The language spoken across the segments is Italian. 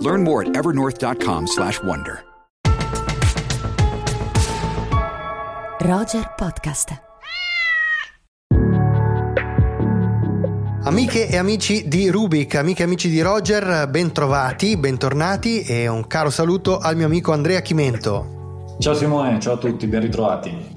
Learn more at evernorth.com/wonder. Roger Podcast. Amiche e amici di Rubik, amiche e amici di Roger, bentrovati, bentornati e un caro saluto al mio amico Andrea Chimento. Ciao Simone, ciao a tutti, ben ritrovati.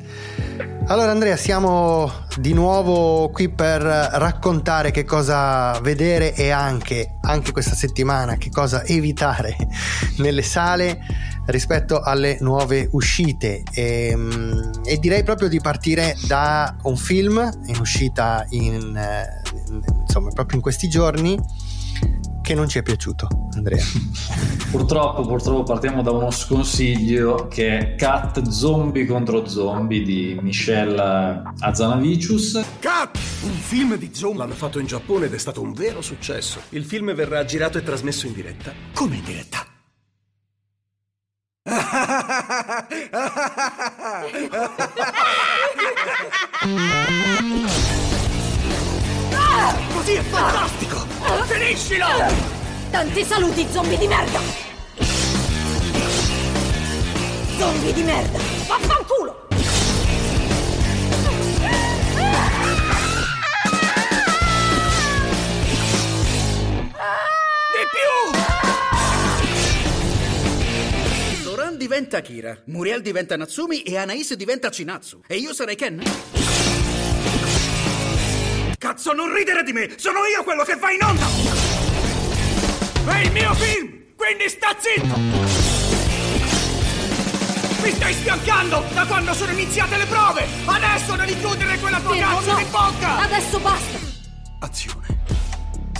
Allora Andrea, siamo di nuovo qui per raccontare che cosa vedere e anche, anche questa settimana che cosa evitare nelle sale rispetto alle nuove uscite. E, mm, e direi proprio di partire da un film in uscita in, in, insomma proprio in questi giorni che non ci è piaciuto, Andrea? Purtroppo, purtroppo partiamo da uno sconsiglio che è Cat Zombie contro Zombie di Michelle Azanavicius. Cat! Un film di zombie l'hanno fatto in Giappone ed è stato un vero successo. Il film verrà girato e trasmesso in diretta. Come in diretta? Ah, così è fantastico! Finiscilo! Tanti saluti, zombie di merda! Zombie di merda! Vaffanculo! Di più! Loran diventa Akira, Muriel diventa Natsumi e Anais diventa Chinatsu. E io sarei Ken? Cazzo, non ridere di me! Sono io quello che va in onda! È il mio film! Quindi sta zitto! Mi stai spiancando da quando sono iniziate le prove! Adesso devi chiudere quella tua Fermo, cazzo no. di bocca! Adesso basta! Azione.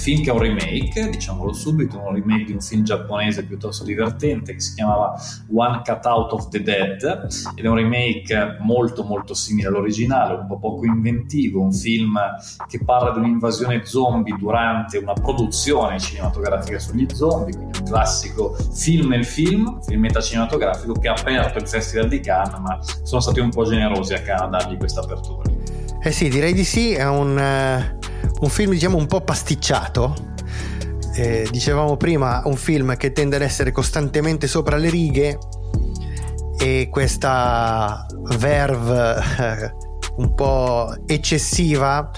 Film che è un remake, diciamolo subito, un remake di un film giapponese piuttosto divertente che si chiamava One Cut Out of the Dead ed è un remake molto molto simile all'originale, un po' poco inventivo, un film che parla di un'invasione zombie durante una produzione cinematografica sugli zombie, quindi un classico film nel film, film metacinematografico che ha aperto il Festival di Cannes, ma sono stati un po' generosi a Cannes a dargli questa apertura. Eh sì, direi di sì, è un, eh, un film diciamo un po' pasticciato. Eh, dicevamo prima, un film che tende ad essere costantemente sopra le righe e questa verve eh, un po' eccessiva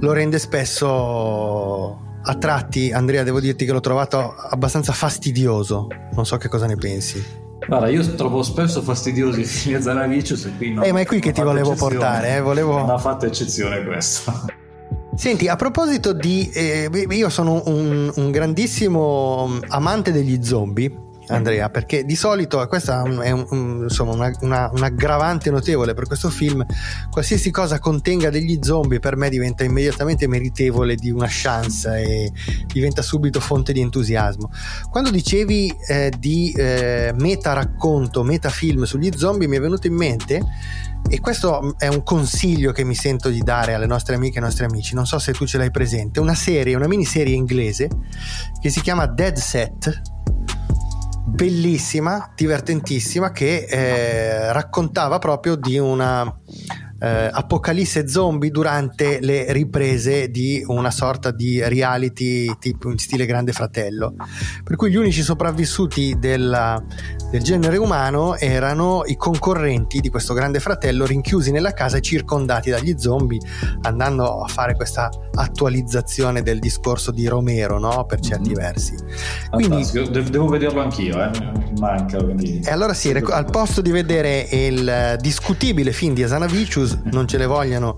lo rende spesso a tratti, Andrea, devo dirti che l'ho trovato abbastanza fastidioso. Non so che cosa ne pensi. Guarda, io trovo spesso fastidiosi i film di Zanavicius e qui non, Eh, ma è qui che ti volevo portare, eh, volevo- Non ha fatto eccezione questo. Senti, a proposito di... eh, io sono un, un grandissimo amante degli zombie, Andrea, perché di solito questa è un- un- insomma, una, una- un aggravante notevole per questo film. Qualsiasi cosa contenga degli zombie per me diventa immediatamente meritevole di una chance e diventa subito fonte di entusiasmo. Quando dicevi eh, di eh, meta racconto, meta film sugli zombie, mi è venuto in mente e questo è un consiglio che mi sento di dare alle nostre amiche e nostri amici. Non so se tu ce l'hai presente. Una serie, una miniserie inglese che si chiama Dead Set. Bellissima, divertentissima, che eh, raccontava proprio di una eh, apocalisse zombie durante le riprese di una sorta di reality tipo in stile Grande Fratello. Per cui gli unici sopravvissuti della- del genere umano erano i concorrenti di questo Grande Fratello rinchiusi nella casa e circondati dagli zombie, andando a fare questa attualizzazione del discorso di Romero, no? Per certi Mhm. versi. Quindi Fantastico, devo vederlo anch'io, eh. Manca. Quindi... e allora sì, rec- al posto di vedere il eh, discutibile film di Asanavicius, non ce le vogliono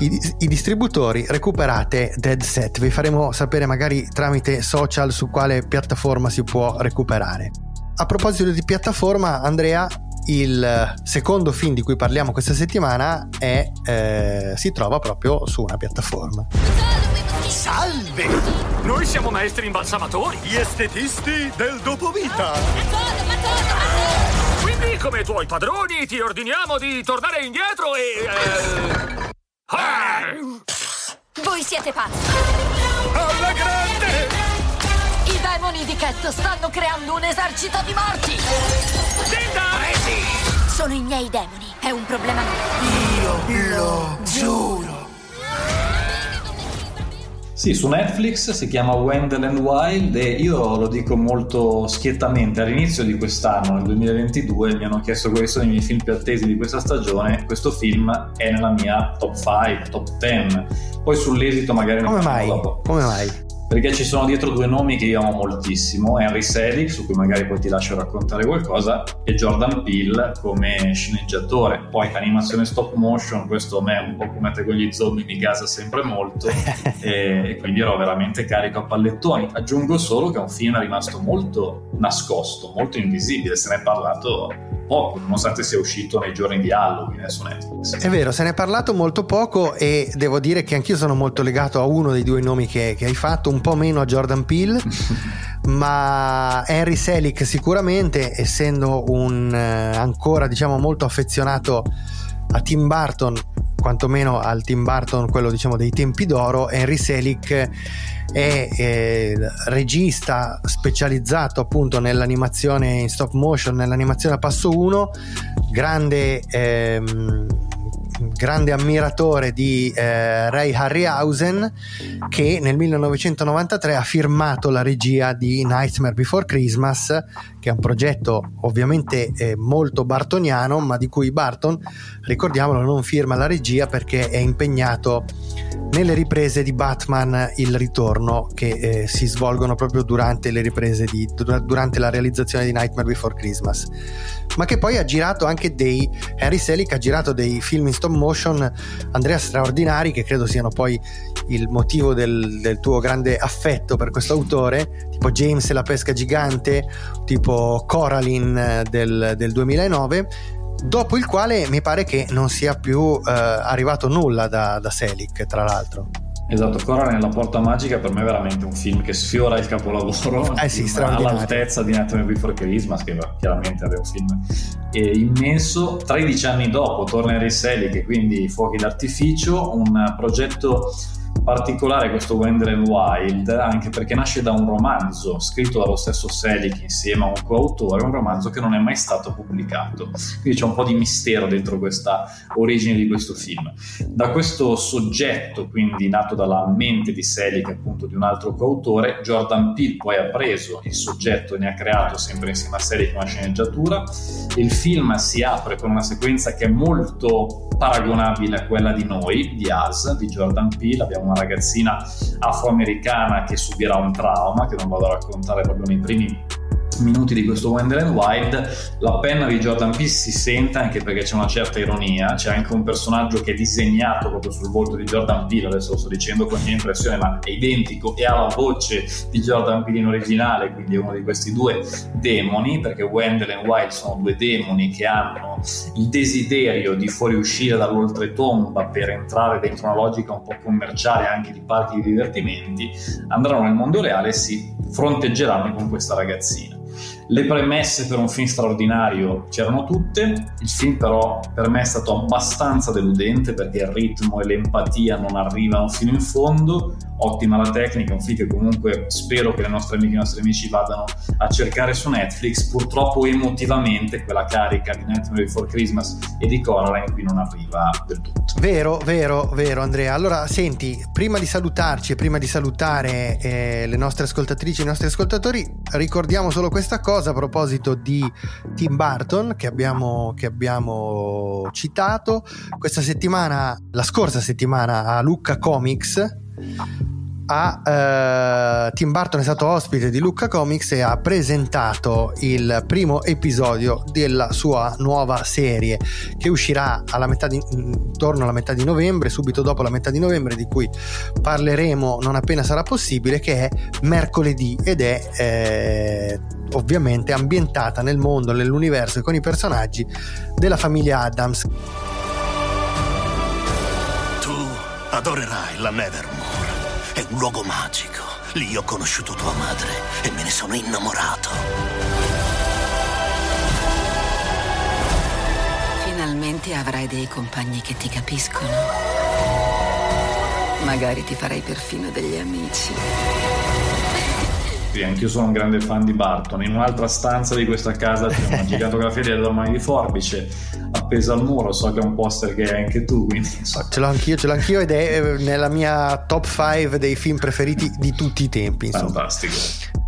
i, i distributori, recuperate Dead Set. Vi faremo sapere magari tramite social su quale piattaforma si può recuperare. A proposito di piattaforma, Andrea, il secondo film di cui parliamo questa settimana è, eh, si trova proprio su una piattaforma. Salve! Noi siamo maestri imbalsamatori. Gli estetisti del dopovita. Quindi, come tuoi padroni, ti ordiniamo di tornare indietro e... eh, Voi siete pazzi! alla grande! I demoni di Cat stanno creando un esercito di morti! Linda! Sono i miei demoni, è un problema mio. Sì, su Netflix si chiama Wendell and Wild e io lo dico molto schiettamente, all'inizio di quest'anno, nel 2022, mi hanno chiesto quali sono i miei film più attesi di questa stagione, questo film è nella mia top 5, top 10, poi sull'esito magari ne Come mai? dopo. Come mai? Perché ci sono dietro due nomi che io amo moltissimo, Henry Selick, su cui magari poi ti lascio raccontare qualcosa, e Jordan Peele come sceneggiatore. Poi animazione stop motion, questo a me un po' come te con gli zombie mi gasa sempre molto e, e quindi ero veramente carico a pallettoni. Aggiungo solo che è un film rimasto molto nascosto, molto invisibile, se ne è parlato poco, nonostante sia uscito nei giorni di Halloween eh, su Netflix. È vero, se ne è parlato molto poco e devo dire che anch'io sono molto legato a uno dei due nomi che, che hai fatto, un po' meno a Jordan Peele, ma Henry Selick sicuramente, essendo un eh, ancora diciamo molto affezionato a Tim Burton, quantomeno al Tim Burton, quello diciamo dei tempi d'oro, Henry Selick è eh, regista specializzato appunto nell'animazione in stop motion, nell'animazione a passo 1, grande, ehm, grande ammiratore di eh, Ray Harryhausen che nel 1993 ha firmato la regia di Nightmare Before Christmas che è un progetto ovviamente eh, molto bartoniano ma di cui Barton ricordiamolo non firma la regia perché è impegnato nelle riprese di Batman il ritorno che eh, si svolgono proprio durante le riprese di, dur- durante la realizzazione di Nightmare Before Christmas. Ma che poi ha girato anche dei Henry Selick ha girato dei film in stop Andrea straordinari che credo siano poi il motivo del, del tuo grande affetto per questo autore tipo James e la pesca gigante tipo Coraline eh, del, del 2009 dopo il quale mi pare che non sia più eh, arrivato nulla da, da Selick tra l'altro Esatto, Cora nella porta magica per me è veramente un film che sfiora il capolavoro. Eh sì, all'altezza di Nightmare Before Christmas che chiaramente è un film eh, immenso. 13 anni dopo torna Selick e quindi Fuochi d'artificio un progetto particolare questo Wender and Wild anche perché nasce da un romanzo scritto dallo stesso Selick insieme a un coautore un romanzo che non è mai stato pubblicato. Quindi c'è un po' di mistero dentro questa origine di questo film. Da questo soggetto quindi nato dalla mente di Selick appunto di un altro coautore Jordan Peele poi ha preso il soggetto e ne ha creato sempre insieme a Selick una sceneggiatura il film si apre con una sequenza che è molto paragonabile a quella di noi, di Us, di Jordan Peele. Abbiamo una ragazzina afroamericana che subirà un trauma, che non vado a raccontare proprio nei primi minuti di questo Wender and Wild. La penna di Jordan Peele si sente anche perché c'è una certa ironia. C'è anche un personaggio che è disegnato proprio sul volto di Jordan Peele. Adesso lo sto dicendo con mia impressione ma è identico e ha la voce di Jordan Peele in originale quindi è uno di questi due demoni perché Wendell e Wild sono due demoni che hanno il desiderio di fuoriuscire dall'oltretomba per entrare dentro una logica un po' commerciale anche di parchi di divertimenti andranno nel mondo reale e si fronteggeranno con questa ragazzina. Le premesse per un film straordinario c'erano tutte, il film però per me è stato abbastanza deludente perché il ritmo e l'empatia non arrivano fino in fondo, ottima la tecnica, un film che comunque spero che le nostre amiche e i nostri amici vadano a cercare su Netflix, purtroppo emotivamente quella carica di Nightmare Before Christmas e di Coraline qui non arriva del tutto. Vero, vero, vero Andrea. Allora, senti, prima di salutarci e prima di salutare eh, le nostre ascoltatrici e i nostri ascoltatori, ricordiamo solo questa cosa a proposito di Tim Burton che abbiamo, che abbiamo citato. Questa settimana, la scorsa settimana a Lucca Comics ha, eh, Tim Burton è stato ospite di Lucca Comics e ha presentato il primo episodio della sua nuova serie che uscirà alla metà di, intorno alla metà di novembre, subito dopo la metà di novembre, di cui parleremo non appena sarà possibile, che è mercoledì ed è eh, ovviamente ambientata nel mondo, nell'universo e con i personaggi della famiglia Adams. Tu adorerai la Nevermore. È un luogo magico, Lì ho conosciuto tua madre e me ne sono innamorato. Finalmente avrai dei compagni che ti capiscono. Magari ti farei perfino degli amici. Sì, anch'io sono un grande fan di Barton. In un'altra stanza di questa casa c'è una gigantografia delle mani di forbice appesa al muro. So che è un poster che hai anche tu, quindi so. Ce l'ho anch'io, ce l'ho anch'io ed è eh, nella mia top 5 dei film preferiti di tutti i tempi. Insomma. fantastico.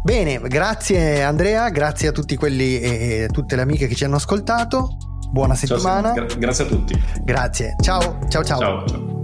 Bene, grazie Andrea, grazie a tutti quelli e tutte le amiche che ci hanno ascoltato. Buona Ciao, settimana. gra- grazie a tutti. Grazie. Ciao, ciao, ciao. ciao. ciao.